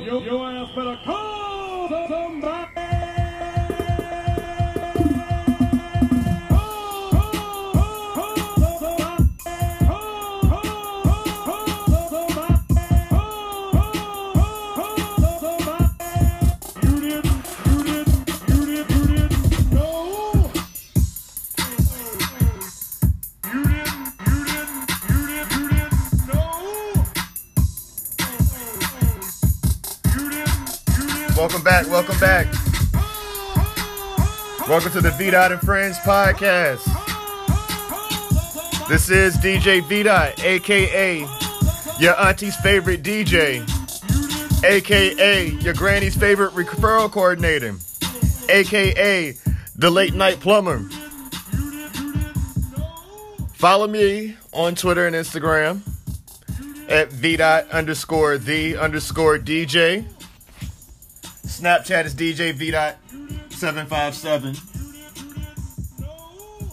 Yo, yo, your ass better call V Dot and Friends podcast. This is DJ V Dot, aka your auntie's favorite DJ, aka your granny's favorite referral coordinator, aka the late night plumber. Follow me on Twitter and Instagram at V dot underscore the underscore DJ. Snapchat is DJ V dot seven five seven.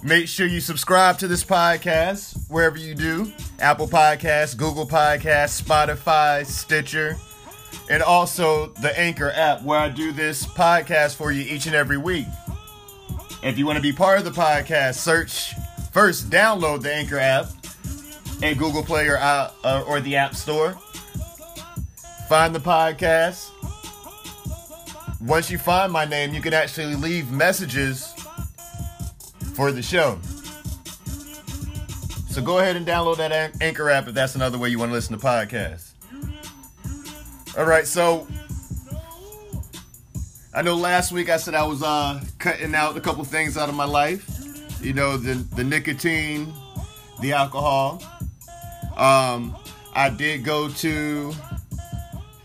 Make sure you subscribe to this podcast wherever you do Apple Podcasts, Google Podcasts, Spotify, Stitcher, and also the Anchor app where I do this podcast for you each and every week. If you want to be part of the podcast, search first, download the Anchor app at Google Play or, uh, uh, or the App Store. Find the podcast. Once you find my name, you can actually leave messages for the show. So go ahead and download that Anchor app if that's another way you want to listen to podcasts. All right, so I know last week I said I was uh, cutting out a couple things out of my life. You know, the the nicotine, the alcohol. Um, I did go to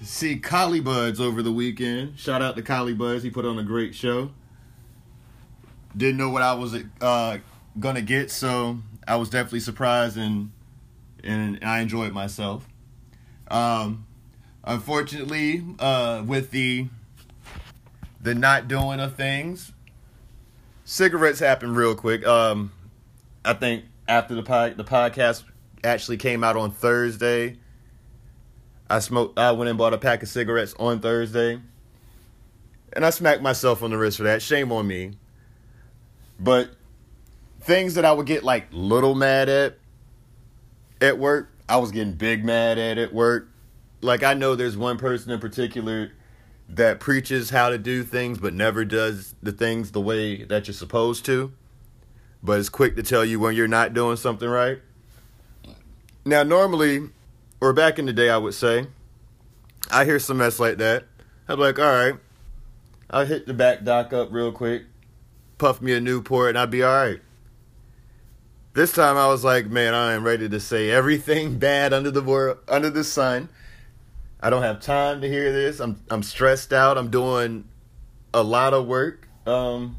see Collie Buddz over the weekend. Shout out to Collie Buddz. He put on a great show. Didn't know what I was uh, gonna get, so I was definitely surprised and and I enjoyed myself. Um, unfortunately, uh, with the the not doing of things, cigarettes happened real quick. Um, I think after the pod, the podcast actually came out on Thursday. I smoked. I went and bought a pack of cigarettes on Thursday, and I smacked myself on the wrist for that. Shame on me. But things that I would get like little mad at at work, I was getting big mad at at work. Like I know there's one person in particular that preaches how to do things but never does the things the way that you're supposed to. But is quick to tell you when you're not doing something right. Now normally or back in the day I would say, I hear some mess like that. I'm like, all right, I'll hit the back dock up real quick, puff me a Newport, and I'd be all right. This time I was like, man, I am ready to say everything bad under the world, under the sun. I don't have time to hear this. I'm I'm stressed out. I'm doing a lot of work um,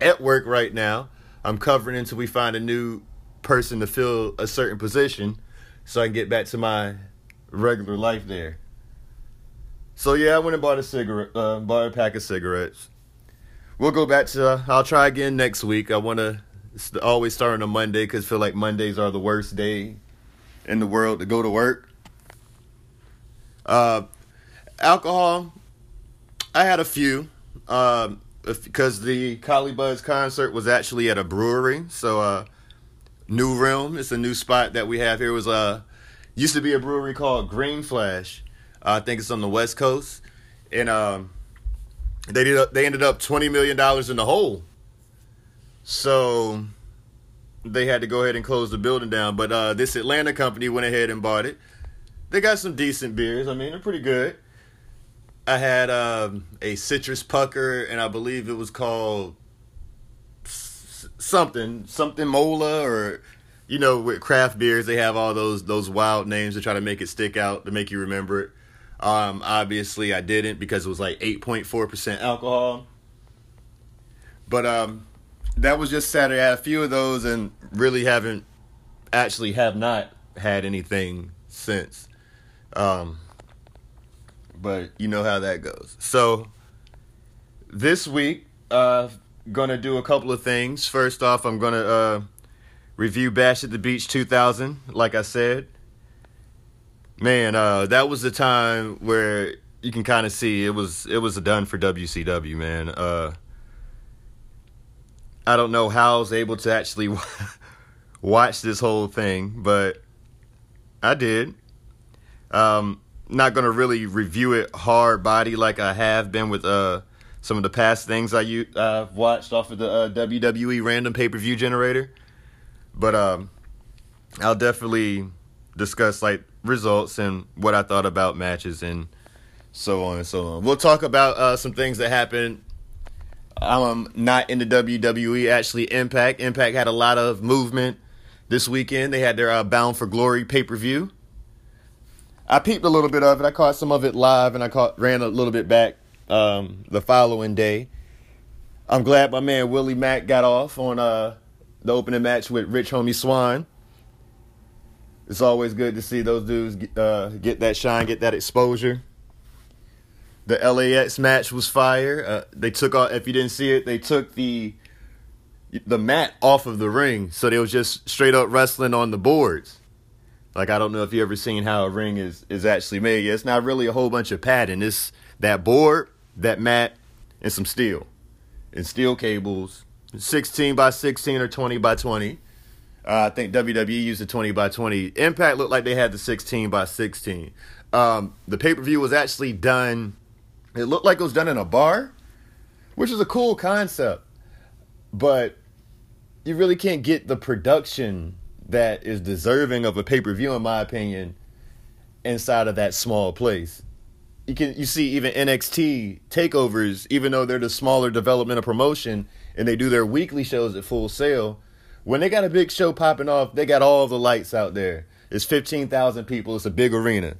at work right now. I'm covering until we find a new person to fill a certain position, so I can get back to my regular life there. So yeah, I went and bought a cigarette, uh, bought a pack of cigarettes. We'll go back to. Uh, I'll try again next week. I want to always start on a Monday because feel like Mondays are the worst day in the world to go to work. Uh, alcohol, I had a few. Um, because the Collie Buddz concert was actually at a brewery, so uh, New Realm. It's a new spot that we have here. It was uh, used to be a brewery called Green Flash. Uh, I think it's on the West Coast, and um, they did. They ended up twenty million dollars in the hole. So they had to go ahead and close the building down. But uh, this Atlanta company went ahead and bought it. They got some decent beers. I mean, they're pretty good. I had um, a citrus pucker, and I believe it was called something, something mola, or you know, with craft beers, they have all those those wild names to try to make it stick out to make you remember it. Um, obviously, I didn't because it was like eight point four percent alcohol. But um, that was just Saturday. I had a few of those, and really haven't actually have not had anything since. Um, but you know how that goes. So this week, uh, gonna do a couple of things. First off, I'm gonna uh, review Bash at the Beach 2000. Like I said, man, uh, that was the time where you can kind of see it was it was a done for WCW, man. Uh, I don't know how I was able to actually watch this whole thing, but I did. Um, not gonna really review it hard body like I have been with uh some of the past things I u- uh, watched off of the uh, WWE random pay per view generator, but um, I'll definitely discuss like results and what I thought about matches and so on and so on. We'll talk about uh, some things that happened. I'm not in the WWE. Actually, Impact. Impact had a lot of movement this weekend. They had their uh, Bound for Glory pay per view. I peeped a little bit of it. I caught some of it live, and I caught ran a little bit back um, the following day. I'm glad my man Willie Mack got off on uh, the opening match with Rich Homie Swann. It's always good to see those dudes uh, get that shine, get that exposure. The LAX match was fire. Uh, they took off. If you didn't see it, they took the the mat off of the ring, so they was just straight up wrestling on the boards. Like I don't know if you ever seen how a ring is is actually made. Yeah, It's not really a whole bunch of padding. It's that board, that mat, and some steel, and steel cables. 16 by 16 or 20 by 20. Uh, I think WWE used the 20 by 20. Impact looked like they had the 16 by 16. Um, the pay per view was actually done. It looked like it was done in a bar, which is a cool concept, but you really can't get the production that is deserving of a pay per view, in my opinion, inside of that small place. You can you see even NXT takeovers, even though they're the smaller developmental promotion and they do their weekly shows at Full Sail. When they got a big show popping off, they got all the lights out there. It's fifteen thousand people. It's a big arena.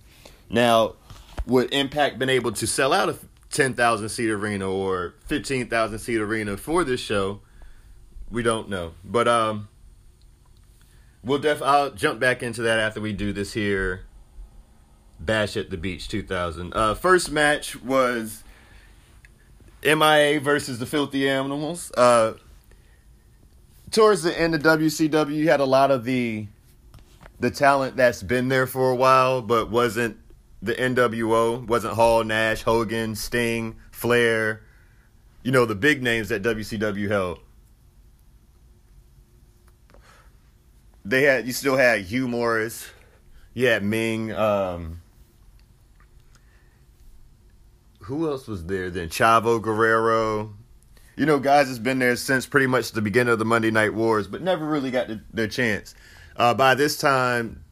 Now, would Impact been able to sell out a ten thousand seat arena or fifteen thousand seat arena for this show? We don't know, but um, we'll def. I'll jump back into that after we do this here. Bash at the Beach 2000. Uh, first match was MIA versus the Filthy Animals. Uh, towards the end of WCW, you had a lot of the the talent that's been there for a while, but wasn't the NWO, wasn't Hall, Nash, Hogan, Sting, Flair, you know, the big names that WCW held. They had, you still had Hugh Morrus, you had Ming, um, who else was there then? Chavo Guerrero. You know, guys has been there since pretty much the beginning of the Monday Night Wars, but never really got the, their chance. Uh, by this time,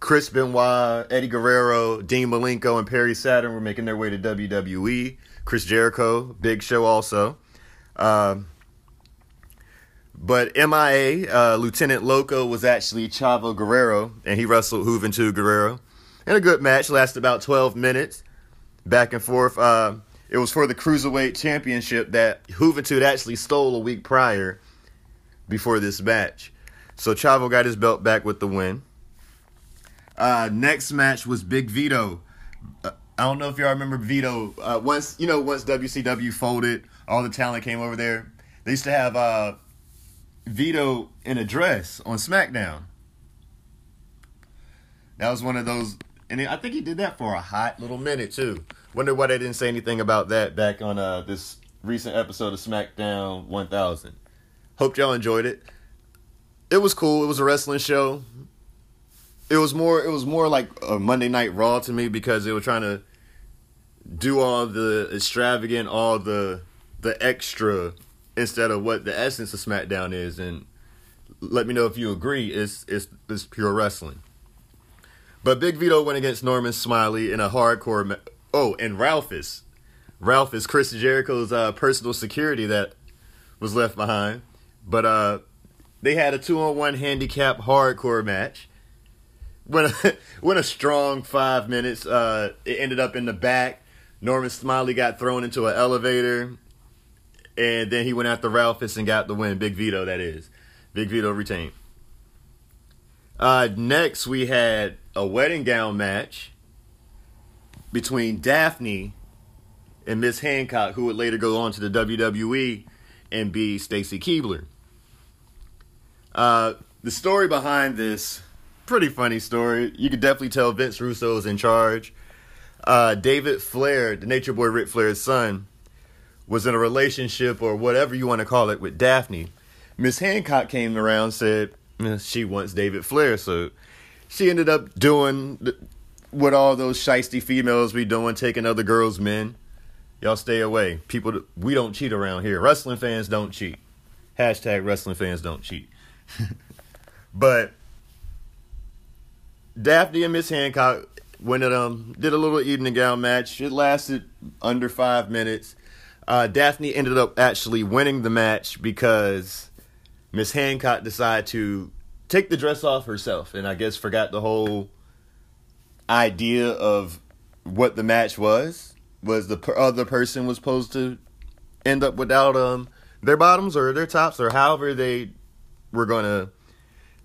Chris Benoit, Eddie Guerrero, Dean Malenko, and Perry Saturn were making their way to WWE. Chris Jericho, Big Show also. Um, but MIA, uh, Lieutenant Loco was actually Chavo Guerrero, and he wrestled Juventud Guerrero. And a good match, lasted about 12 minutes, back and forth. Uh, it was for the Cruiserweight Championship that Juventud actually stole a week prior before this match. So Chavo got his belt back with the win. Uh, next match was Big Vito. Uh, I don't know if y'all remember Vito. Uh, once you know, once WCW folded, all the talent came over there. They used to have uh, Vito in a dress on SmackDown. That was one of those, and I think he did that for a hot little minute too. Wonder why they didn't say anything about that back on uh, this recent episode of SmackDown 1000. Hope y'all enjoyed it. It was cool. It was a wrestling show. It was more. It was more like a Monday Night Raw to me because they were trying to do all the extravagant, all the the extra instead of what the essence of SmackDown is. And let me know if you agree. It's it's it's pure wrestling. But Big Vito went against Norman Smiley in a hardcore. Oh, and Ralphus. Ralph is Chris Jericho's uh, personal security that was left behind. But uh, they had a two on one handicap hardcore match. Went a, went a strong five minutes. Uh, it ended up in the back. Norman Smiley got thrown into an elevator. And then he went after Ralphus and got the win. Big Vito, that is. Big Vito retained. Uh, next, we had a wedding gown match between Daphne and Miss Hancock, who would later go on to the WWE and be Stacy Keibler. Uh, the story behind this, pretty funny story. You could definitely tell Vince Russo's in charge. uh, David Flair, the Nature Boy Ric Flair's son, was in a relationship or whatever you want to call it with Daphne. Miss Hancock came around said she wants David Flair, so she ended up doing what all those shisty females be doing, taking other girls' men. Y'all stay away. People, we don't cheat around here. Wrestling fans don't cheat. Hashtag wrestling fans don't cheat. but Daphne and Miss Hancock went at um did a little evening gown match. It lasted under five minutes. Uh, Daphne ended up actually winning the match because Miss Hancock decided to take the dress off herself, and I guess forgot the whole idea of what the match was. Was the per- other person was supposed to end up without um their bottoms or their tops or however they were gonna.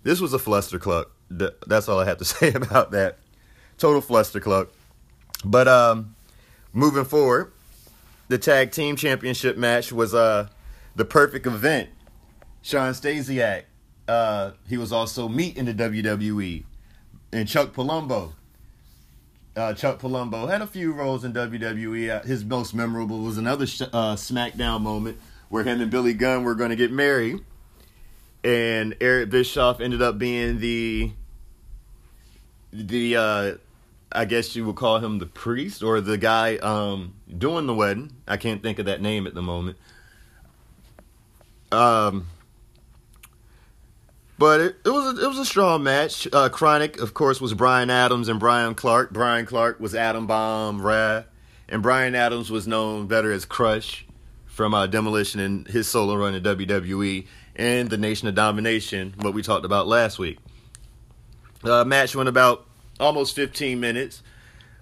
This was a flustercluck. Th- That's all I have to say about that. Total flustercluck. But um, moving forward, the tag team championship match was uh the perfect event. Sean Stasiak, uh, he was also meat in the WWE, and Chuck Palumbo. Uh, Chuck Palumbo had a few roles in WWE. Uh, his most memorable was another sh- uh, SmackDown moment where him and Billy Gunn were going to get married, and Eric Bischoff ended up being the the uh, I guess you would call him the priest or the guy um, doing the wedding. I can't think of that name at the moment. Um, but it, it was a, it was a strong match. Uh, Chronic, of course, was Brian Adams and Brian Clark. Brian Clark was Adam Bomb Wrath, and Brian Adams was known better as Crush from uh, Demolition and his solo run in WWE and the Nation of Domination, what we talked about last week. Uh, match went about almost 15 minutes.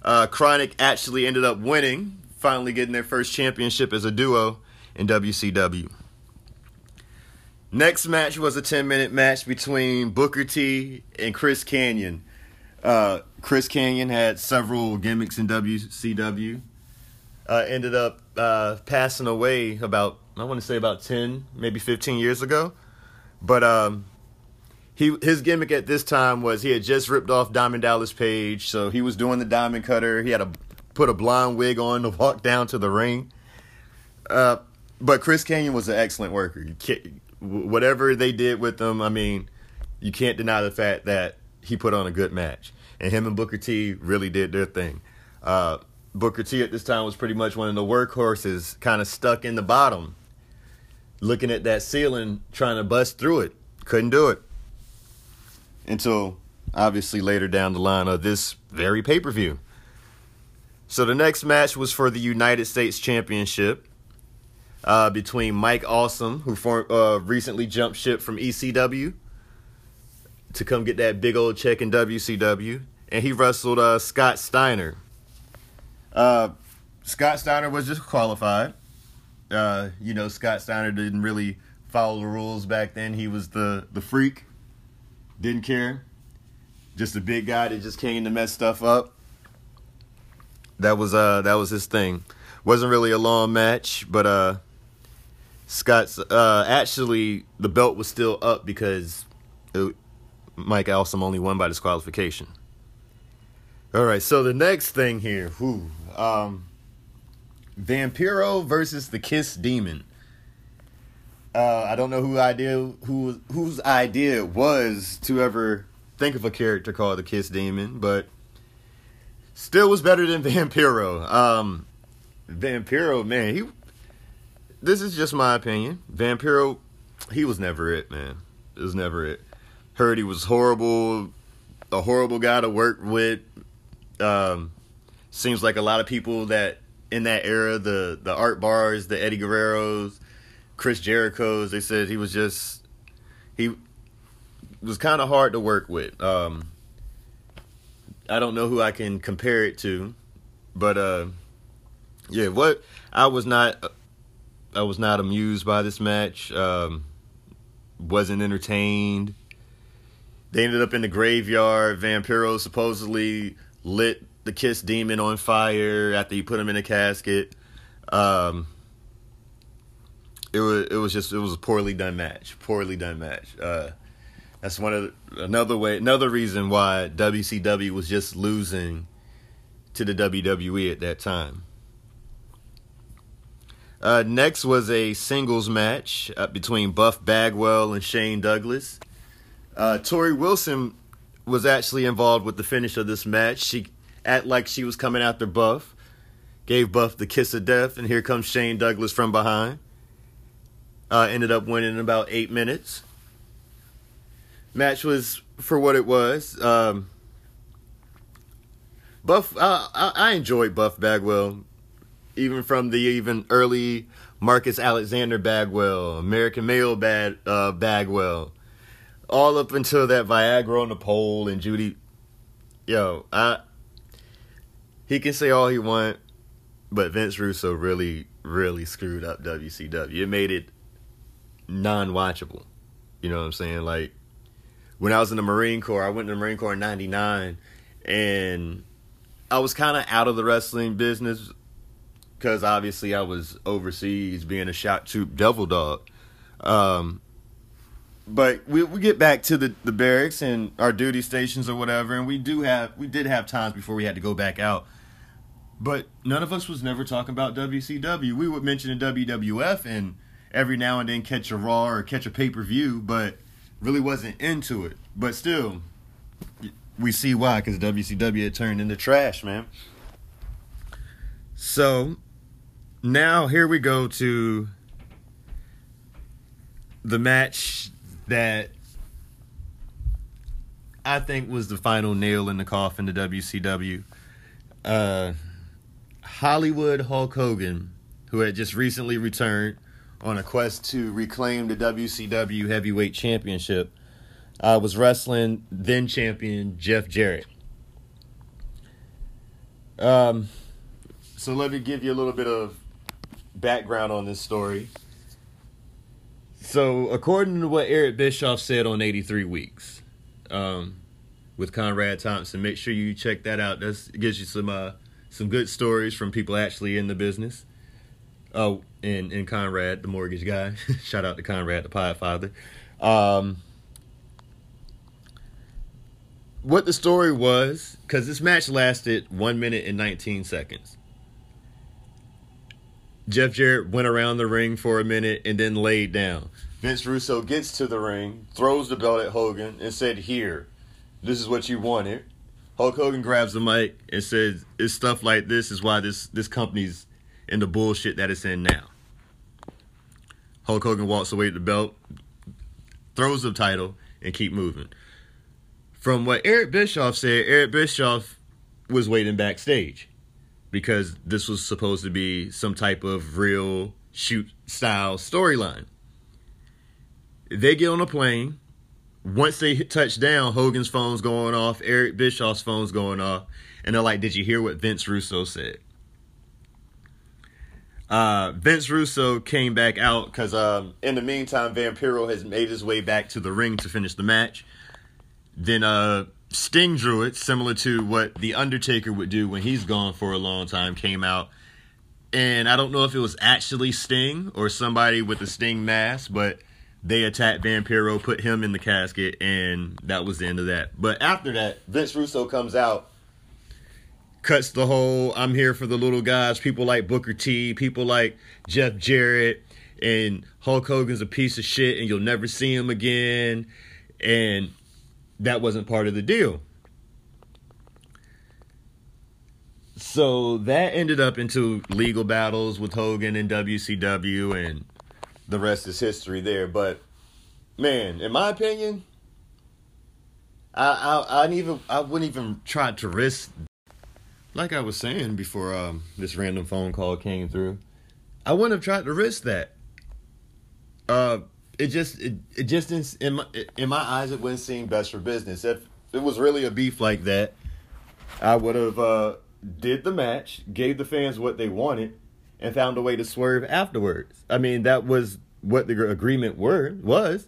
Uh, Chronic actually ended up winning, finally getting their first championship as a duo in WCW. Next match was a 10 minute match between Booker T and Chris Kanyon. Uh, Chris Kanyon had several gimmicks in WCW. Uh, ended up uh, passing away about, I want to say about 10, maybe 15 years ago. But um, he his gimmick at this time was he had just ripped off Diamond Dallas Page, so he was doing the diamond cutter. He had to put a blonde wig on to walk down to the ring. Uh, but Chris Kanyon was an excellent worker. Whatever they did with him, I mean, you can't deny the fact that he put on a good match. And him and Booker T really did their thing. Uh, Booker T at this time was pretty much one of the workhorses, kind of stuck in the bottom, looking at that ceiling, trying to bust through it. Couldn't do it until obviously later down the line of this very pay per view. So the next match was for the United States Championship uh, between Mike Awesome, who uh, recently jumped ship from ECW to come get that big old check in WCW, and he wrestled uh, Scott Steiner. Uh, Scott Steiner was just qualified. Uh, you know, Scott Steiner didn't really follow the rules back then. He was the the freak didn't care. Just a big guy that just came to mess stuff up. That was uh that was his thing. Wasn't really a long match, but uh Scott's uh actually the belt was still up because it, Mike Awesome only won by disqualification. All right, so the next thing here, whew, um Vampiro versus the Kiss Demon. Uh, I don't know who idea who whose idea it was to ever think of a character called the Kiss Demon, but still was better than Vampiro. Um, Vampiro, man, he. This is just my opinion. Vampiro, he was never it, man. It was never it. Heard he was horrible, a horrible guy to work with. Um, seems like a lot of people that in that era, the the Art Barrs, the Eddie Guerreros, Chris Jericho's, they said he was just he was kind of hard to work with. Um, I don't know who I can compare it to, but uh, yeah, what I was not I was not amused by this match. Um, wasn't entertained. They ended up in the graveyard. Vampiro supposedly lit the Kiss Demon on fire after he put him in a casket. Um, it was it was just it was a poorly done match. Poorly done match. Uh, that's one of the, another way another reason why WCW was just losing to the WWE at that time. Uh, next was a singles match uh, between Buff Bagwell and Shane Douglas. Uh, Torrie Wilson was actually involved with the finish of this match. She act like she was coming after Buff, gave Buff the kiss of death, and here comes Shane Douglas from behind. Uh, ended up winning in about eight minutes. Match was for what it was. Um, Buff, I, I, I enjoyed Buff Bagwell, even from the even early Marcus Alexander Bagwell, American Male Bad uh, Bagwell, all up until that Viagra on the pole and Judy. Yo, I he can say all he want, but Vince Russo really, really screwed up WCW. It made it non-watchable. You know what I'm saying? Like when I was in the Marine Corps, I went in the Marine Corps in '99, and I was kind of out of the wrestling business because obviously I was overseas being a shot troop devil dog. Um, but we we get back to the, the barracks and our duty stations or whatever, and we do have we did have times before we had to go back out. But none of us was never talking about WCW. We would mention the WWF and every now and then catch a Raw or catch a pay per view, but really wasn't into it. But still, we see why because WCW had turned into trash, man. So now here we go to the match that I think was the final nail in the coffin to WCW. Uh, Hollywood Hulk Hogan, who had just recently returned on a quest to reclaim the WCW Heavyweight Championship, uh, was wrestling then champion Jeff Jarrett. Um, so let me give you a little bit of background on this story. So, according to what Eric Bischoff said on 83 Weeks um, with Conrad Thompson, make sure you check that out. That gives you some uh, some good stories from people actually in the business. Oh, and, and Conrad, the mortgage guy. Shout out to Conrad, the pie father. Um, what the story was, because this match lasted one minute and 19 seconds. Jeff Jarrett went around the ring for a minute and then laid down. Vince Russo gets to the ring, throws the belt at Hogan, and said, Here, this is what you wanted. Hulk Hogan grabs the mic and says, It's stuff like this is why this, this company's in the bullshit that it's in now. Hulk Hogan walks away with the belt, throws the title, and keep moving. From what Eric Bischoff said, Eric Bischoff was waiting backstage because this was supposed to be some type of real shoot style storyline. They get on a plane. Once they touch down, Hogan's phone's going off, Eric Bischoff's phone's going off, and they're like, "Did you hear what Vince Russo said?" Uh, Vince Russo came back out because um, in the meantime, Vampiro has made his way back to the ring to finish the match. Then uh, Sting drew it, similar to what The Undertaker would do when he's gone for a long time, came out. And I don't know if it was actually Sting or somebody with a Sting mask, but they attacked Vampiro, put him in the casket, and that was the end of that. But after that, Vince Russo comes out, cuts the whole I'm here for the little guys, people like Booker T, people like Jeff Jarrett, and Hulk Hogan's a piece of shit and you'll never see him again. And that wasn't part of the deal. So that ended up into legal battles with Hogan and WCW, and the rest is history there. But man, in my opinion, I I I even I wouldn't even try to risk. Like I was saying before, um, this random phone call came through. I wouldn't have tried to risk that. Uh, it just it, it just in, in my in my eyes it wouldn't seem best for business. If it was really a beef like that, I would have uh, did the match, gave the fans what they wanted, and found a way to swerve afterwards. I mean, that was what the agreement were was.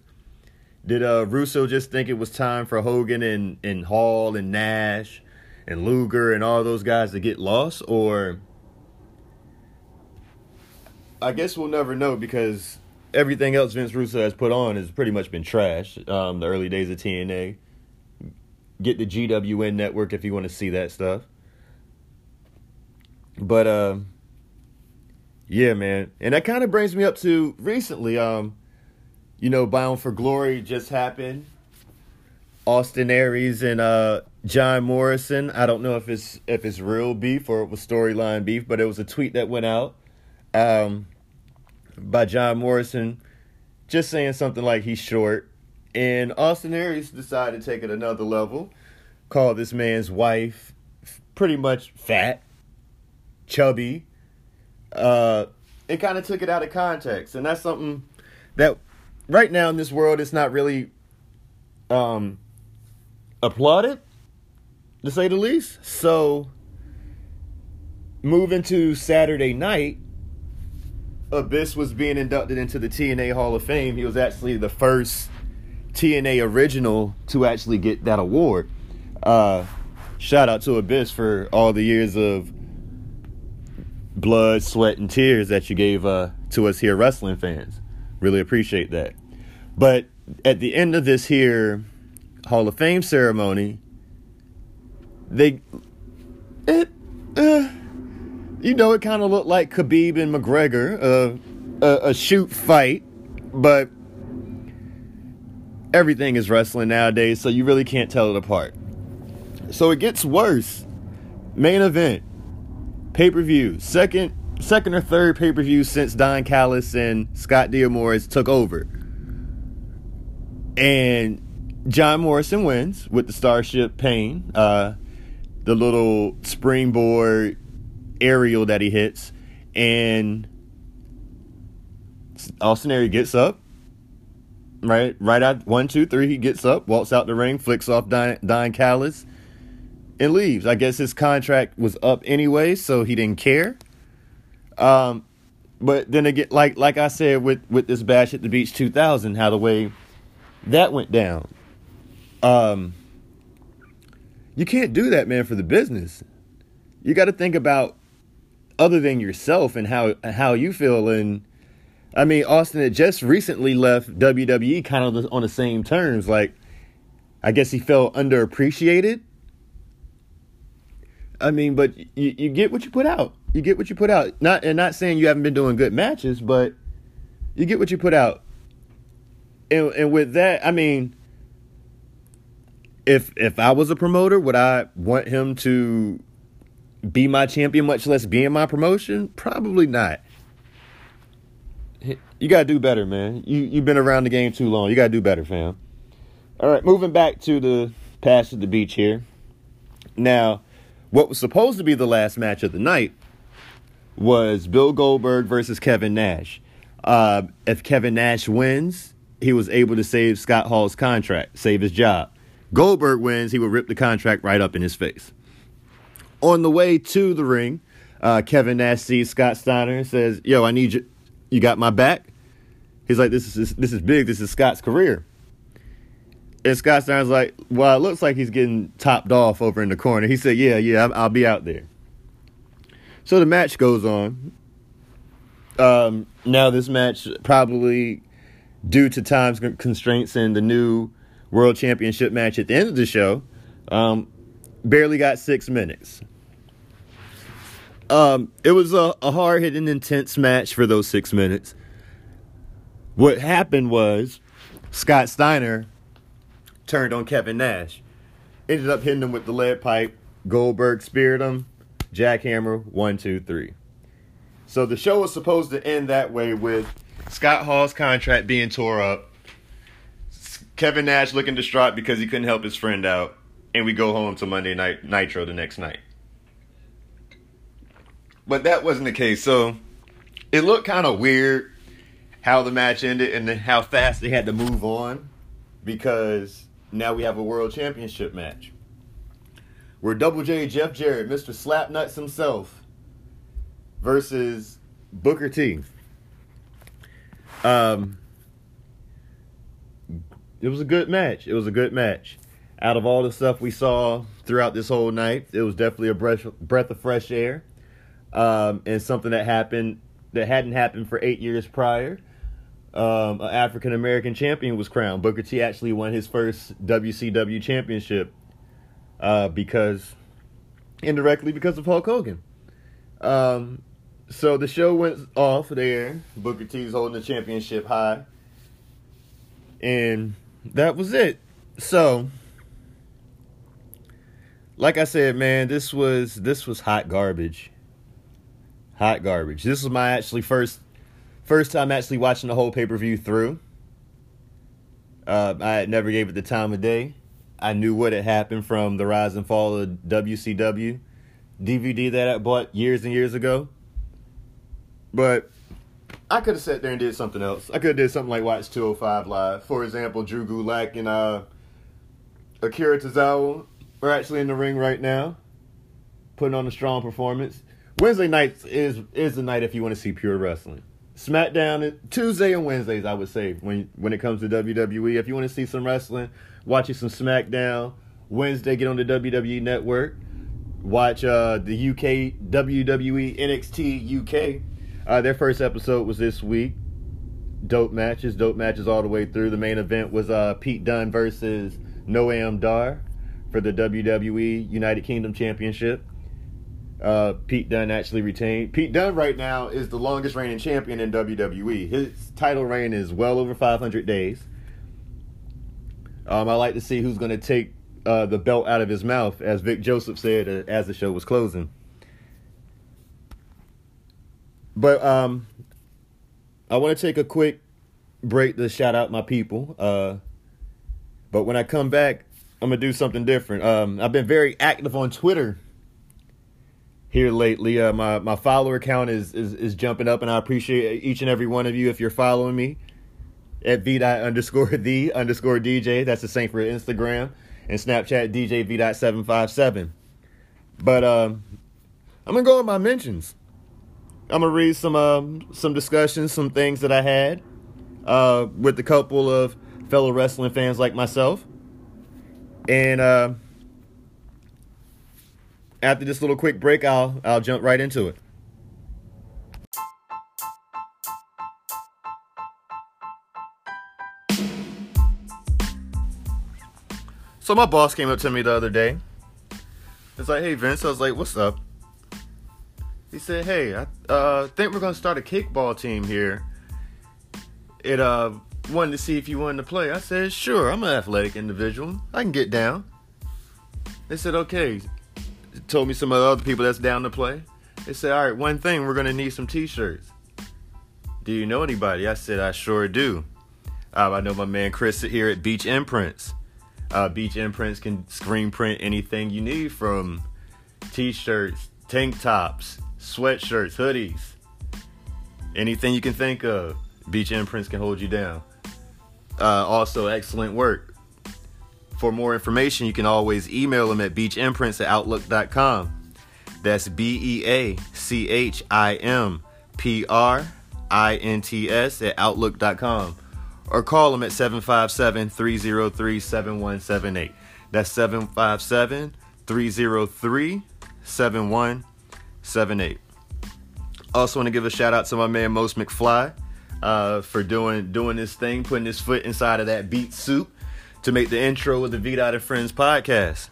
Did uh, Russo just think it was time for Hogan and, and Hall and Nash and Luger and all those guys to get lost, or I guess we'll never know because everything else Vince Russo has put on has pretty much been trash. Um, the early days of TNA. Get the GWN network if you want to see that stuff. but uh, yeah, man, and that kind of brings me up to recently. Um, you know, Bound for Glory just happened. Austin Aries and uh, John Morrison. I don't know if it's if it's real beef or it was storyline beef, but it was a tweet that went out um, by John Morrison, just saying something like he's short, and Austin Aries decided to take it another level, call this man's wife pretty much fat, chubby, uh, and kind of took it out of context, and that's something that right now in this world it's not really um applauded to say the least. So moving to saturday night abyss was being inducted into the tna hall of fame. He was actually the first tna original to actually get that award. Uh shout out to abyss for all the years of blood sweat and tears that you gave uh to us here wrestling fans. Really appreciate that. But at the end of this here Hall of Fame ceremony, they it uh, you know it kind of looked like Khabib and McGregor, uh, a, a shoot fight, but everything is wrestling nowadays, so you really can't tell it apart. So it gets worse. Main event, pay per view, second second or third pay per view since Don Callis and Scott D'Amore took over. And John Morrison wins with the Starship Pain, uh, the little springboard aerial that he hits, and Austin Aries gets up. Right, right out one, two, three. He gets up, walks out the ring, flicks off Don, Don Callis, and leaves. I guess his contract was up anyway, so he didn't care. Um, but then again, like like I said with with this Bash at the Beach 2000, how the way that went down. Um, you can't do that, man, for the business. You got to think about other than yourself and how how you feel. And I mean, Austin had just recently left WWE, kind of on the same terms. Like, I guess he felt underappreciated. I mean, but you, you get what you put out. You get what you put out. Not and not saying you haven't been doing good matches, but you get what you put out. And and with that, I mean, if if I was a promoter, would I want him to be my champion, much less be in my promotion? Probably not. You gotta do better, man. You you've been around the game too long. You gotta do better, fam. All right, moving back to the Bash at the Beach here. Now, what was supposed to be the last match of the night was Bill Goldberg versus Kevin Nash. Uh, if Kevin Nash wins, he was able to save Scott Hall's contract, save his job. Goldberg wins, he would rip the contract right up in his face. On the way to the ring, uh, Kevin sees Scott Steiner says, "Yo, I need you. You got my back." He's like, "This is this is big. This is Scott's career." And Scott Steiner's like, "Well, it looks like he's getting topped off over in the corner." He said, "Yeah, yeah, I'll, I'll be out there." So the match goes on. Um, now this match probably due to time constraints and the new world championship match at the end of the show, um, barely got six minutes. Um, it was a, a hard hitting, intense match for those six minutes. What happened was Scott Steiner turned on Kevin Nash, ended up hitting him with the lead pipe. Goldberg speared him, jackhammer, one, two, three. So the show was supposed to end that way with Scott Hall's contract being tore up Kevin Nash looking distraught because he couldn't help his friend out, and we go home to Monday Night Nitro the next night. But that wasn't the case. So it looked kind of weird how the match ended and how fast they had to move on because now we have a world championship match. Where Double J Jeff Jarrett, Mr. Slapnuts himself, versus Booker T. Um, it was a good match. It was a good match. Out of all the stuff we saw throughout this whole night, it was definitely a breath breath of fresh air, um, and something that happened that hadn't happened for eight years prior. Um, an African American champion was crowned. Booker T actually won his first WCW championship uh, because indirectly because of Hulk Hogan. Um, so the show went off there. Booker T's holding the championship high, and that was it. So, like I said, man, this was this was hot garbage. Hot garbage. This was my actually first first time actually watching the whole pay per view through. Uh, I never gave it the time of day. I knew what had happened from the rise and fall of WCW DVD that I bought years and years ago. But I could have sat there and did something else. I could have did something like watch 205 live. For example, Drew Gulak and uh, Akira Tozawa are actually in the ring right now, putting on a strong performance. Wednesday nights is is the night if you want to see pure wrestling. SmackDown Tuesday and Wednesdays, I would say when when it comes to WWE. If you want to see some wrestling, watch you some SmackDown. Wednesday, get on the WWE Network. Watch uh, the UK WWE NXT UK. Uh, their first episode was this week. Dope matches, dope matches all the way through. The main event was uh, Pete Dunne versus Noam Dar for the WWE United Kingdom Championship. Uh, Pete Dunne actually retained. Pete Dunne right now is the longest reigning champion in WWE. His title reign is well over 500 days. Um, I like to see who's going to take uh, the belt out of his mouth, as Vic Joseph said uh, as the show was closing. But um, I want to take a quick break to shout out my people. Uh, but when I come back, I'm gonna do something different. Um, I've been very active on Twitter here lately. Uh, my my follower count is, is is jumping up, and I appreciate each and every one of you if you're following me at v underscore the underscore dj. That's the same for Instagram and Snapchat DJ v dot seven five seven. But um, I'm gonna go with my mentions. I'm gonna read some um some discussions, some things that I had uh with a couple of fellow wrestling fans like myself, and uh, after this little quick break, I'll I'll jump right into it. So my boss came up to me the other day. It's like, hey Vince, I was like, what's up? He said, hey, I uh, think we're gonna start a kickball team here. It uh wanted to see if you wanted to play. I said, sure, I'm an athletic individual. I can get down. They said, okay. Told me some of the other people that's down to play. They said, all right, one thing, we're gonna need some t-shirts. Do you know anybody? I said, I sure do. Uh, I know my man Chris here at Beach Imprints. Uh, Beach Imprints can screen print anything you need from t-shirts, tank tops, sweatshirts, hoodies, anything you can think of. Beach Imprints can hold you down. Uh, also, excellent work. For more information, you can always email them at beachimprints at outlook.com. That's B E A C H I M P R I N T S at outlook.com or call them at 757 303 7178. That's 757 303 7178. Also, want to give a shout out to my man Most McFly uh, for doing doing this thing, putting his foot inside of that beat soup to make the intro of the V Dot and Friends podcast.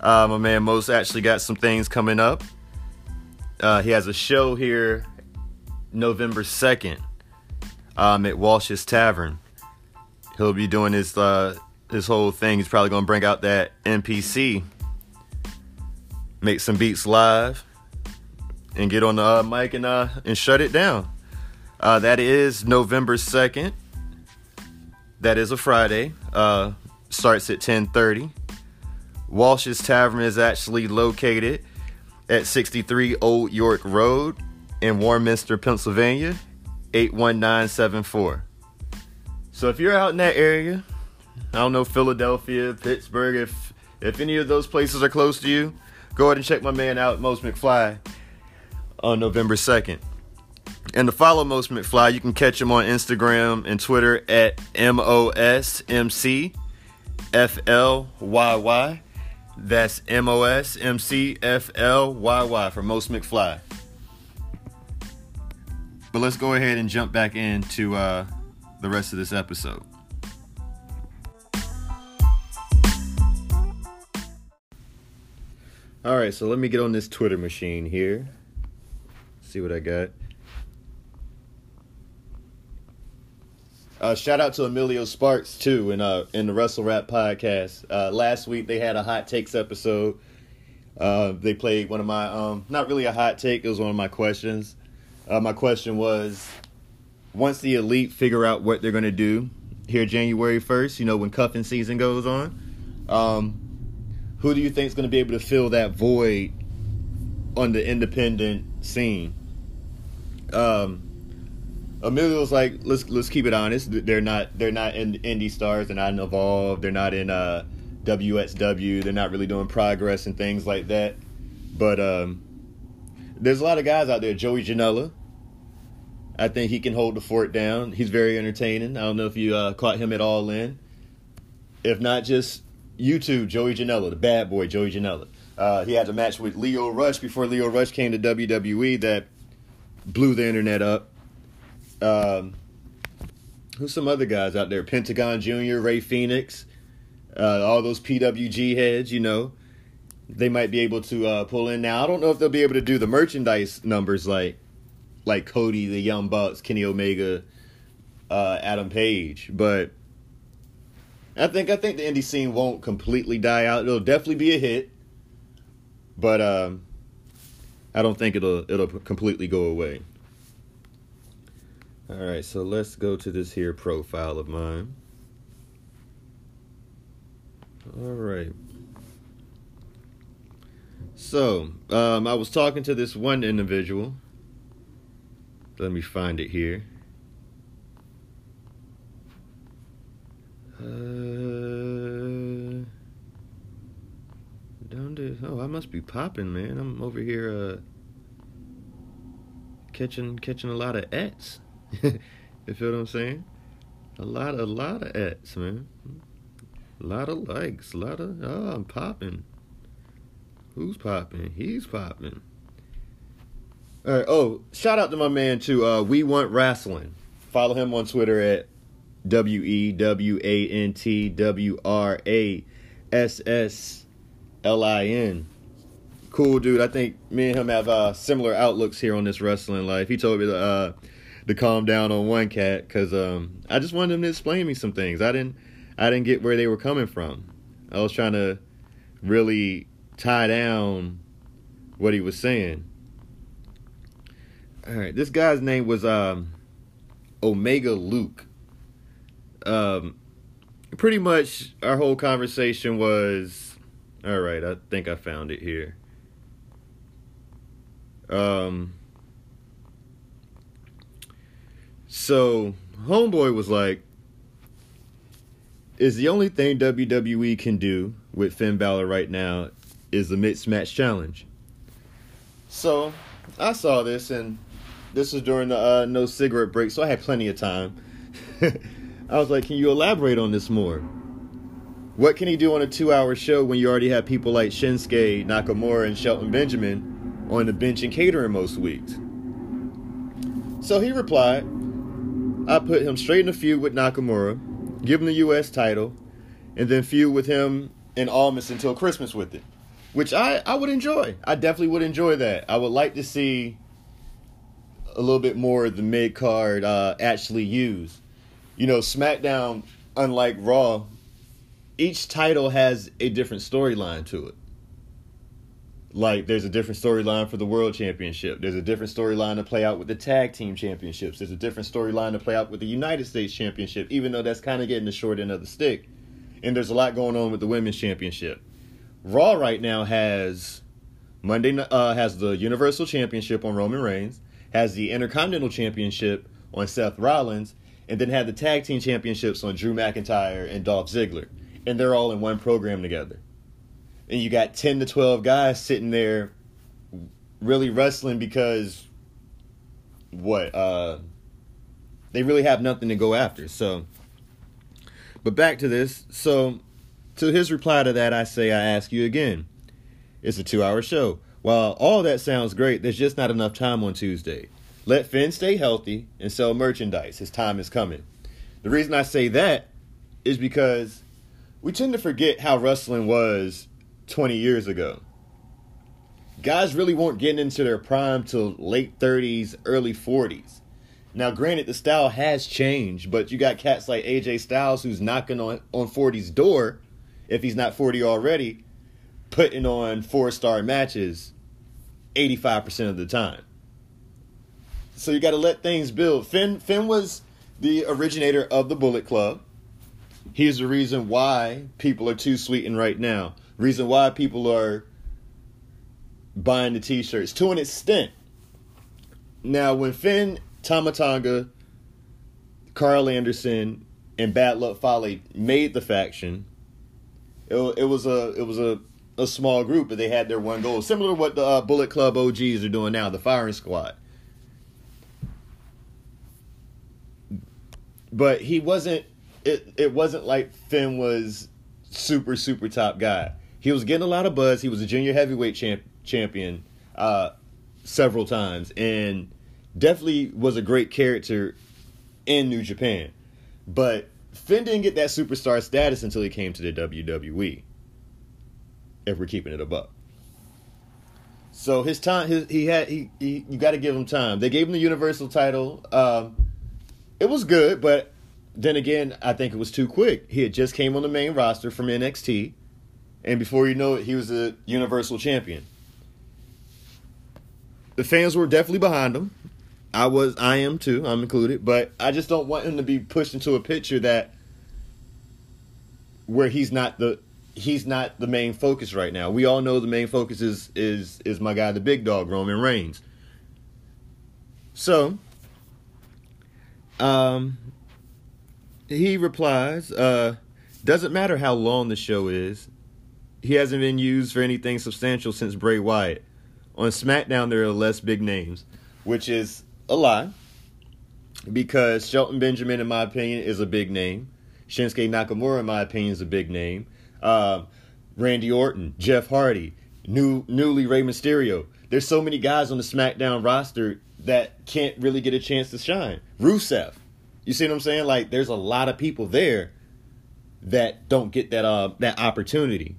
Uh, my man Most actually got some things coming up. Uh, he has a show here November 2nd um, at Walsh's Tavern. He'll be doing his uh, his whole thing. He's probably gonna bring out that MPC, make some beats live, and get on the uh, mic and uh, and shut it down. Uh, that is November second. That is a Friday. Uh, starts at ten thirty. Walsh's Tavern is actually located at 63 Old York Road in Warminster, Pennsylvania, 81974. So if you're out in that area, I don't know Philadelphia, Pittsburgh, if if any of those places are close to you, go ahead and check my man out, Most McFly, on November 2nd. And to follow Most McFly, you can catch him on Instagram and Twitter at M-O-S-M-C-F-L-Y-Y. That's M-O-S-M-C-F-L-Y-Y for Most McFly. But let's go ahead and jump back into uh, the rest of this episode. All right, so let me get on this Twitter machine here. see what I got. Uh, shout out to Emilio Sparks too in uh in the Wrestle Rap podcast. Uh, last week they had a hot takes episode. Uh, they played one of my um not really a hot take. It was one of my questions. Uh, my question was, once the elite figure out what they're gonna do here January first, you know when cuffing season goes on, um, who do you think is gonna be able to fill that void on the independent scene? Um, Emilio's like, let's let's keep it honest. They're not they're not in indie stars. They're not in Evolve. They're not in uh, WXW. They're not really doing progress and things like that. But um, there's a lot of guys out there. Joey Janela. I think he can hold the fort down. He's very entertaining. I don't know if you uh, caught him at all in. If not, just YouTube Joey Janela, the bad boy Joey Janela. Uh, he had a match with Lio Rush before Lio Rush came to WWE that blew the internet up. Um, who's some other guys out there? Pentagon Jr., Rey Fenix, uh, all those PWG heads, you know. They might be able to uh, pull in now. I don't know if they'll be able to do the merchandise numbers like like Cody, the Young Bucks, Kenny Omega, uh, Adam Page, but I think I think the indie scene won't completely die out. It'll definitely be a hit, but um, I don't think it'll it'll completely go away. All right, so let's go to this here profile of mine. All right. So, um, I was talking to this one individual. Let me find it here. Uh, down to, oh, I must be popping, man. I'm over here uh, catching catching a lot of ets. you feel what I'm saying? A lot, of, a lot of ets, man. A lot of likes, a lot of oh, I'm popping. Who's popping? He's popping. All right. Oh, shout out to my man too. Uh, we want wrestling. Follow him on Twitter at W E W A N T W R A S S L I N. Cool dude. I think me and him have uh, similar outlooks here on this wrestling life. He told me to uh, to calm down on one cat because um, I just wanted him to explain me some things. I didn't I didn't get where they were coming from. I was trying to really tie down what he was saying. All right, this guy's name was um, Omega Luke. Um, pretty much our whole conversation was, all right. I think I found it here. Um, so homeboy was like, "Is the only thing WWE can do with Finn Balor right now is the mixed match challenge." So I saw this and this was during the uh, no cigarette break, so I had plenty of time. I was like, "Can you elaborate on this more? What can he do on a two-hour show when you already have people like Shinsuke Nakamura and Shelton Benjamin on the bench and catering most weeks?" So he replied, "I put him straight in a feud with Nakamura, give him the U.S. title, and then feud with him in Almas until Christmas with it." Which I, I would enjoy. I definitely would enjoy that. I would like to see a little bit more of the mid card uh, actually used. You know, SmackDown, unlike Raw, each title has a different storyline to it. Like, there's a different storyline for the World Championship. There's a different storyline to play out with the Tag Team Championships. There's a different storyline to play out with the United States Championship, even though that's kind of getting the short end of the stick. And there's a lot going on with the Women's Championship. Raw right now has Monday uh, has the Universal Championship on Roman Reigns, has the Intercontinental Championship on Seth Rollins, and then had the Tag Team Championships on Drew McIntyre and Dolph Ziggler, and they're all in one program together. And you got ten to twelve guys sitting there, really wrestling because what? Uh, they really have nothing to go after. So, but back to this. So to his reply to that, I say, I ask you again. It's a two hour show. While all that sounds great, there's just not enough time on Tuesday. Let Finn stay healthy and sell merchandise. His time is coming. The reason I say that is because we tend to forget how wrestling was 20 years ago. guys really weren't getting into their prime till late 30s, early 40s. Now, granted, the style has changed, but you got cats like AJ Styles who's knocking on, on 40's door, if he's not 40 already, putting on four star matches 85% of the time. So you got to let things build. Finn, Finn was the originator of the Bullet Club. He's the reason why people are too sweetened right now. Reason why people are buying the t-shirts to an extent. Now, when Finn, Tama Tonga, Carl Anderson, and Bad Luck Fale made the faction, it, it was a it was a, a small group, but they had their one goal, similar to what the uh, Bullet Club OGs are doing now, the Firing Squad. But he wasn't. It it wasn't like Finn was super super top guy. He was getting a lot of buzz. He was a junior heavyweight champ, champion uh, several times, and definitely was a great character in New Japan. But Finn didn't get that superstar status until he came to the WWE. If we're keeping it a buck. So his time, his, he had he, he you got to give him time. They gave him the Universal title. Um, it was good, but then again, I think it was too quick. He had just came on the main roster from NXT, and before you know it, he was a Universal Champion. The fans were definitely behind him. I was, I am too. I'm included, but I just don't want him to be pushed into a picture that where he's not the he's not the main focus right now. We all know the main focus is is is my guy, the big dog, Roman Reigns. So, um, he replies, uh, doesn't matter how long the show is. He hasn't been used for anything substantial since Bray Wyatt. On SmackDown, there are less big names, which is a lie. Because Shelton Benjamin, in my opinion, is a big name. Shinsuke Nakamura, in my opinion, is a big name. Uh, Randy Orton, Jeff Hardy, new newly Rey Mysterio. There's so many guys on the SmackDown roster that can't really get a chance to shine. Rusev, you see what I'm saying? Like, there's a lot of people there that don't get that uh that opportunity.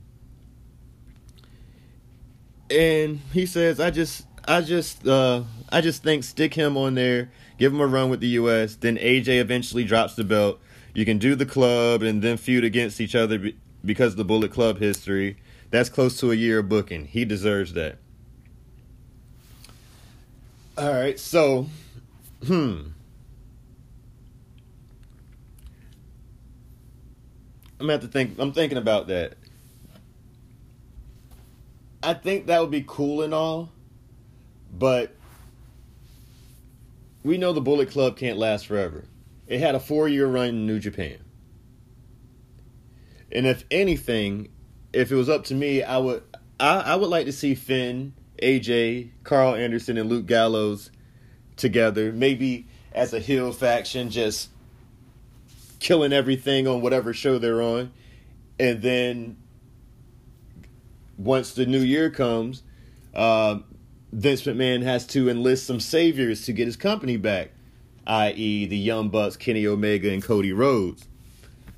And he says, I just I just uh I just think stick him on there, give him a run with the US, then AJ eventually drops the belt. You can do the club and then feud against each other because of the Bullet Club history. That's close to a year of booking. He deserves that. All right, so hmm I'm gonna have to think. I'm thinking about that. I think that would be cool and all, but we know the Bullet Club can't last forever. It had a four year run in New Japan. And if anything, if it was up to me, I would I, I would like to see Finn, AJ, Carl Anderson, and Luke Gallows together. Maybe as a heel faction, just killing everything on whatever show they're on. And then once the new year comes, uh, Vince McMahon has to enlist some saviors to get his company back, i.e., the Young Bucks, Kenny Omega, and Cody Rhodes.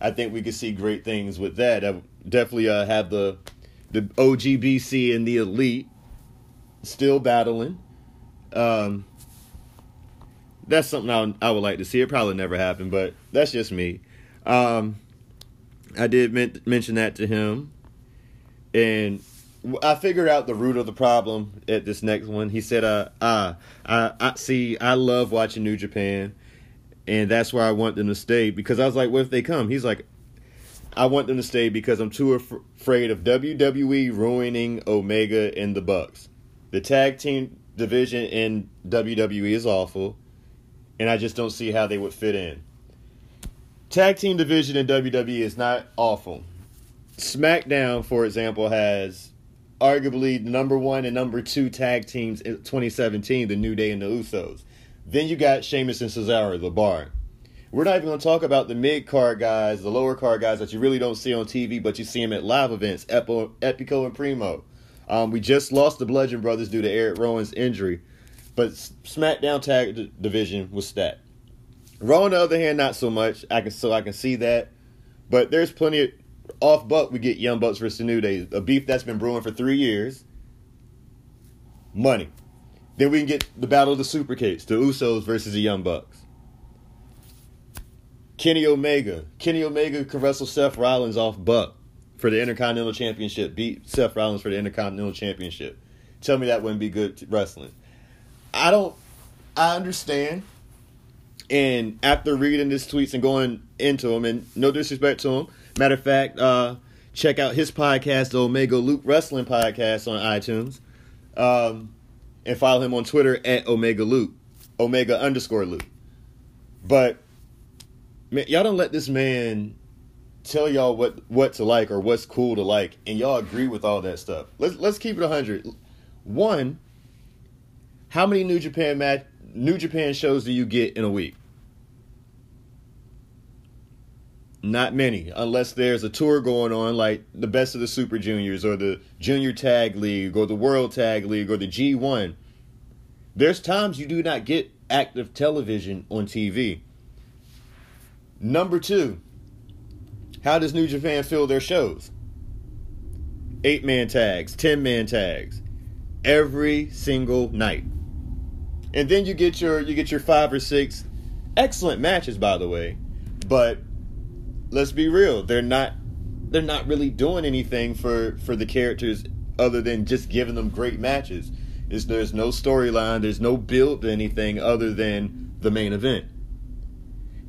I think we could see great things with that. I definitely uh, have the the OGBC and the Elite still battling. Um, that's something I would, I would like to see. It probably never happened, but that's just me. Um, I did men- mention that to him, and I figured out the root of the problem at this next one. He said, "Uh, uh I, I see. I love watching New Japan, and that's why I want them to stay." Because I was like, "What if they come?" He's like, "I want them to stay because I'm too af- afraid of WWE ruining Omega and the Bucks. The tag team division in WWE is awful, and I just don't see how they would fit in." Tag team division in WWE is not awful. SmackDown, for example, has arguably number one and number two tag teams in 2017, the New Day and the Usos. Then you got Sheamus and Cesaro, the bar. We're not even going to talk about the mid card guys, the lower card guys that you really don't see on TV, but you see them at live events, Epo, Epico and Primo. Um, we just lost the Bludgeon Brothers due to Eric Rowan's injury, but SmackDown tag d- division was stacked. Raw, on the other hand, not so much. I can so I can see that, but there's plenty of off buck. We get Young Bucks versus New Day, a beef that's been brewing for three years. Money. Then we can get the battle of the super kicks, the Usos versus the Young Bucks. Kenny Omega. Kenny Omega can wrestle Seth Rollins off Buck for the Intercontinental Championship. Beat Seth Rollins for the Intercontinental Championship. Tell me that wouldn't be good wrestling. I don't. I understand. And after reading his tweets and going into them, and no disrespect to him, matter of fact, uh, check out his podcast, the Omega Luke Wrestling Podcast on iTunes, um, and follow him on Twitter at Omega Luke, Omega underscore Luke. But man, y'all don't let this man tell y'all what what to like or what's cool to like, and y'all agree with all that stuff. Let's let's keep it hundred. One, how many New Japan match New Japan shows do you get in a week? Not many, unless there's a tour going on like the best of the Super Juniors or the Junior Tag League or the World Tag League or the G1. There's times you do not get active television on TV. Number two, how does New Japan fill their shows? Eight man tags, ten man tags, every single night. And then you get your you get your five or six excellent matches by the way. But let's be real, they're not they're not really doing anything for for the characters other than just giving them great matches. Is there's no storyline, there's no build to anything other than the main event.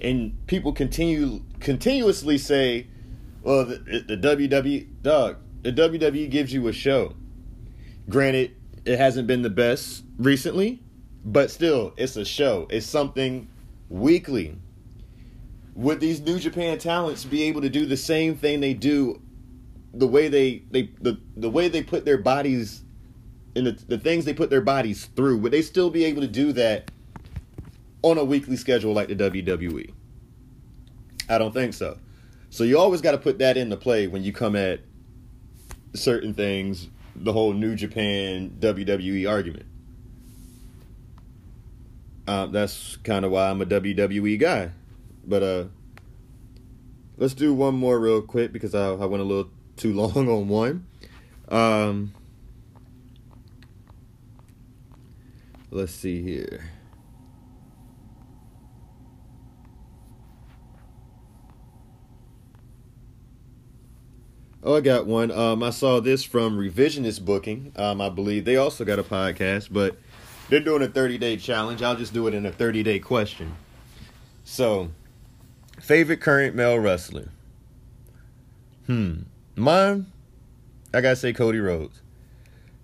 And people continue continuously say, "Well, the, the WWE dog, the WWE gives you a show." Granted, it hasn't been the best recently, but still, it's a show. It's something weekly. Would these New Japan talents be able to do the same thing they do, the way they they the the way they put their bodies in the the things they put their bodies through? Would they still be able to do that on a weekly schedule like the WWE? I don't think so. So you always got to put that into play when you come at certain things, the whole New Japan WWE argument. Uh, that's kind of why I'm a WWE guy. But uh, let's do one more real quick because I, I went a little too long on one. Um, let's see here. Oh, I got one. Um, I saw this from Revisionist Booking. Um, I believe they also got a podcast, but they're doing a 30 day challenge. I'll just do it in a 30 day question. So, favorite current male wrestler? Hmm. Mine, I gotta say Cody Rhodes.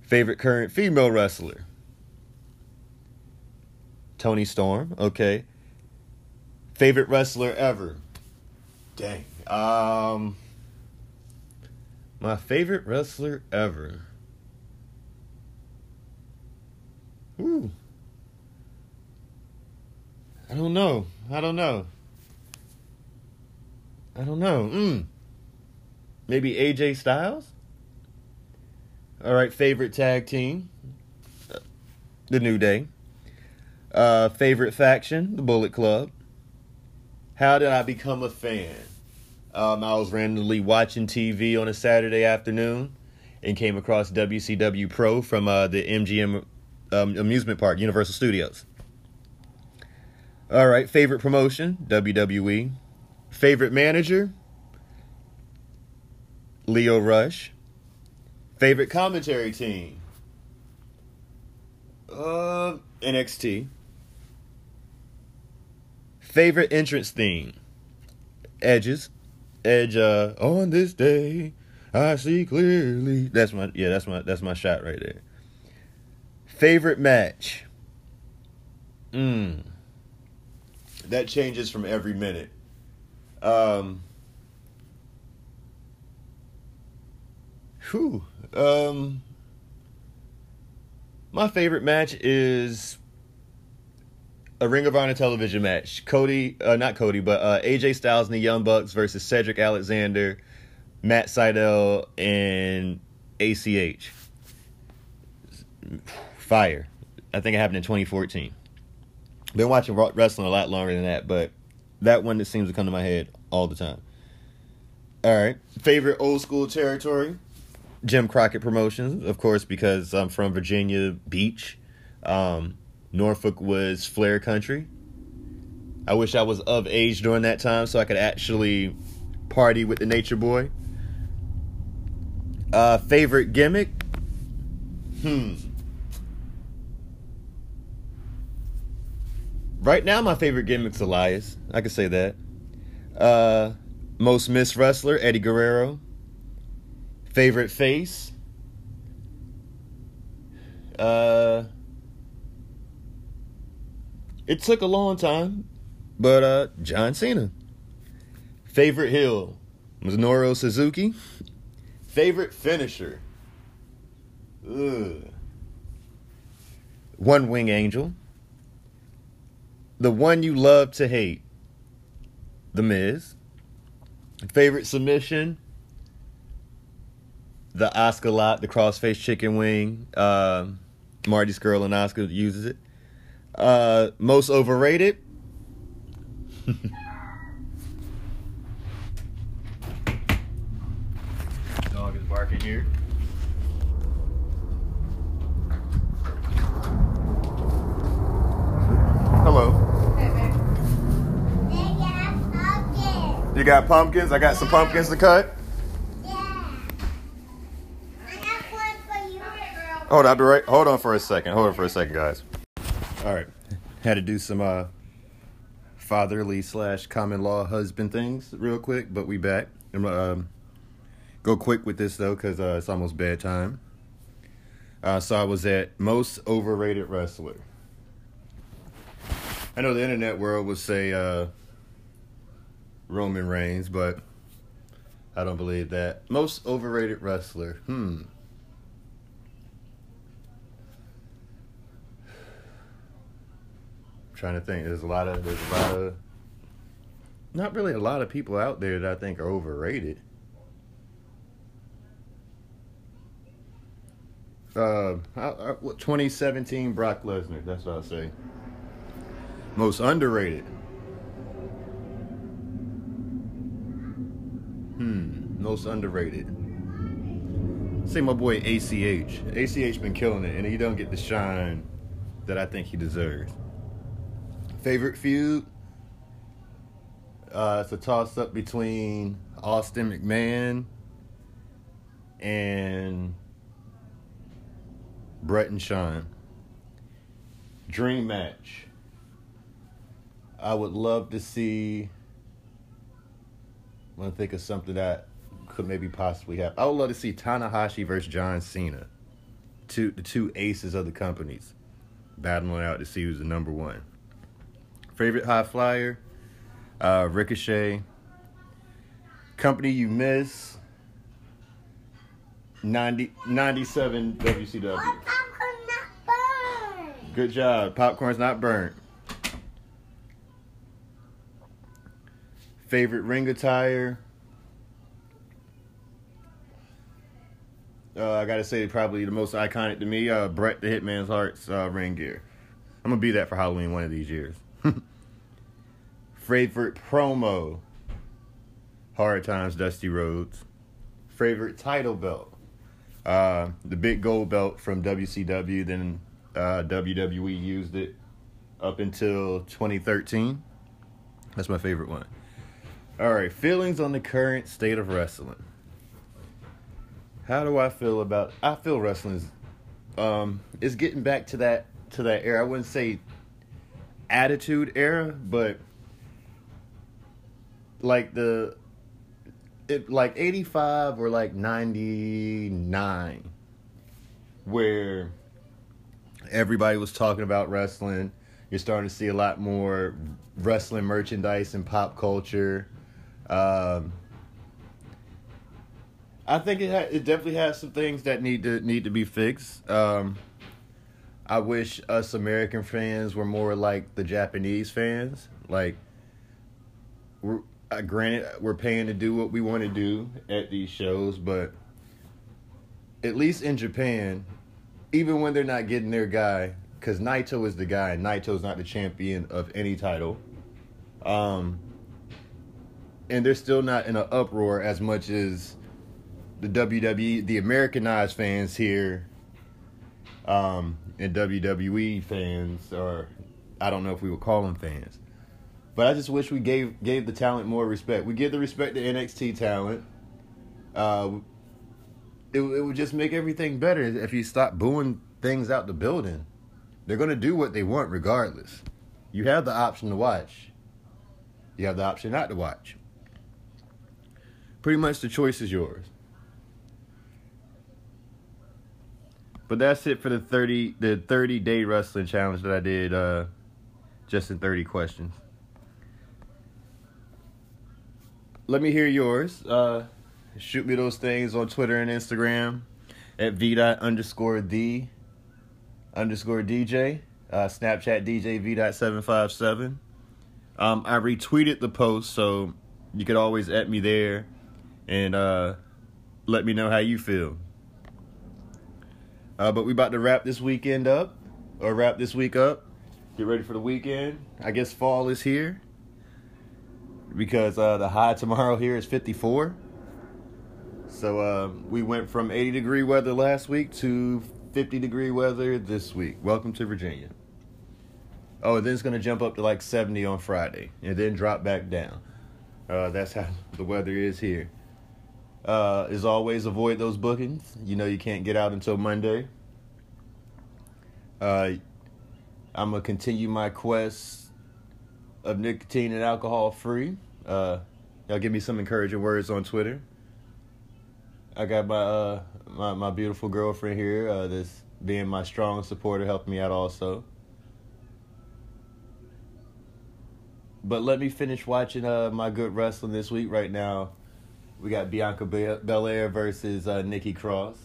Favorite current female wrestler? Toni Storm. Okay. Favorite wrestler ever? Dang. Um. My favorite wrestler ever. Ooh. I don't know. I don't know. I don't know. Mm. Maybe AJ Styles? All right, favorite tag team? Uh, The New Day. Uh, favorite faction? The Bullet Club. How did I become a fan? Um, I was randomly watching TV on a Saturday afternoon and came across WCW Pro from uh, the MGM um, amusement park, Universal Studios. All right, favorite promotion, WWE. Favorite manager, Lio Rush. Favorite commentary team, uh, NXT. Favorite entrance theme, Edges. Edge. Uh, on this day, I see clearly. That's my yeah. That's my that's my shot right there. Favorite match. Mm. That changes from every minute. Um. Whew. Um. My favorite match is a Ring of Honor television match. Cody, uh, not Cody, but uh, AJ Styles and the Young Bucks versus Cedric Alexander, Matt Sydal, and ACH. Fire. I think it happened in 2014. Been watching wrestling a lot longer than that, but that one that seems to come to my head all the time. All right. Favorite old school territory? Jim Crockett Promotions, of course, because I'm from Virginia Beach. Um, Norfolk was Flair Country. I wish I was of age during that time so I could actually party with the Nature Boy. Uh, favorite gimmick? Hmm. Right now, my favorite gimmick's Elias. I can say that. Uh, most missed wrestler, Eddie Guerrero. Favorite face? Uh, it took a long time, but uh, John Cena. Favorite heel? Minoru Suzuki. Favorite finisher? Ugh. One Wing Angel. The one you love to hate. The Miz. Favorite submission? The Oscar lot, the crossface chicken wing. Uh, Marty Scurll and Oscar uses it. Uh, most overrated? Dog is barking here. Hello. You got pumpkins? I got some pumpkins to cut. Hold on, I'll be right. Hold on for a second. Hold on for a second, guys. All right, had to do some uh, fatherly slash common law husband things real quick, but we back. I'm gonna um, go quick with this though, cause uh, it's almost bedtime. Uh, so I was at most overrated wrestler. I know the internet world would say uh, Roman Reigns, but I don't believe that. Most overrated wrestler. Hmm. trying to think. There's a lot of there's a lot of not really a lot of people out there that I think are overrated. Uh, I, I, what, 2017 Brock Lesnar. That's what I'll say. Most underrated. Hmm. Most underrated. Say my boy ACH. ACH been killing it, and he don't get the shine that I think he deserves. Favorite feud? Uh, it's a toss up between Austin McMahon and Bret and Shawn. Dream match. I would love to see. I'm gonna think of something that could maybe possibly happen. I would love to see Tanahashi versus John Cena, two the two aces of the companies, battling out to see who's the number one. Favorite high flyer, uh, Ricochet. Company you miss. 90, 97 WCW. Good job. Popcorn's not burnt. Favorite ring attire. Uh, I gotta say, probably the most iconic to me, uh, Bret the Hitman's Hart's uh, ring gear. I'm gonna be that for Halloween one of these years. Favorite promo. Hard Times, Dusty Rhodes. Favorite title belt. Uh, the big gold belt from WCW. Then uh, WWE used it up until 2013. That's my favorite one. All right, feelings on the current state of wrestling. How do I feel about? I feel wrestling is, um, is getting back to that to that era. I wouldn't say attitude era, but like the it like 85 or like 99 where everybody was talking about wrestling you're starting to see a lot more wrestling merchandise and pop culture um, I think it ha- it definitely has some things that need to need to be fixed. Um, I wish us American fans were more like the Japanese fans. Like, we're uh, granted we're paying to do what we want to do at these shows, but at least in Japan, even when they're not getting their guy, because Naito is the guy, and Naito's not the champion of any title. Um, and they're still not in an uproar as much as the WWE, the Americanized fans here, um, and WWE fans, or I don't know if we would call them fans, but I just wish we gave gave the talent more respect. We give the respect to NXT talent. Uh, it, it would just make everything better if you stop booing things out the building. They're gonna do what they want regardless. You have the option to watch. You have the option not to watch. Pretty much the choice is yours. But that's it for the 30 the 30 day wrestling challenge that I did uh just in 30 questions. Let me hear yours. Uh shoot me those things on Twitter and Instagram at v dot underscore d underscore DJ. Uh, Snapchat DJ v dot seven five seven. Um, I retweeted the post, so you could always at me there and uh, let me know how you feel. Uh, but we about to wrap this weekend up, or wrap this week up. Get ready for the weekend. I guess fall is here because uh, the high tomorrow here is 54. So uh, we went from 80 degree weather last week to 50 degree weather this week. Welcome to Virginia. Oh, then it's going to jump up to like 70 on Friday and then drop back down. Uh, that's how the weather is here. Uh, as always, avoid those bookings. You know you can't get out until Monday. Uh, I'm gonna continue my quest of nicotine and alcohol free. Uh, y'all give me some encouraging words on Twitter. I got my uh, my my beautiful girlfriend here. Uh, that's being my strong supporter, helping me out also. But let me finish watching uh, my good wrestling this week. Right now, we got Bianca Be- Belair versus uh, Nikki Cross.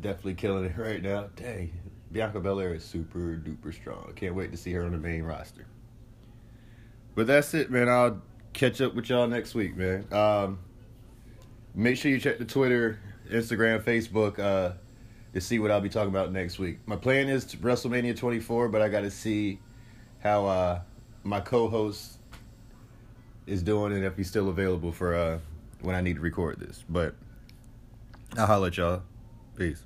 Definitely killing it right now. Dang, Bianca Belair is super duper strong. Can't wait to see her on the main roster. But that's it, man. I'll catch up with y'all next week, man. Um, make sure you check the Twitter, Instagram, Facebook uh, to see what I'll be talking about next week. My plan is WrestleMania 24, but I got to see how uh, my co-host is doing and if he's still available for uh, when I need to record this. But I'll holler at y'all. Peace.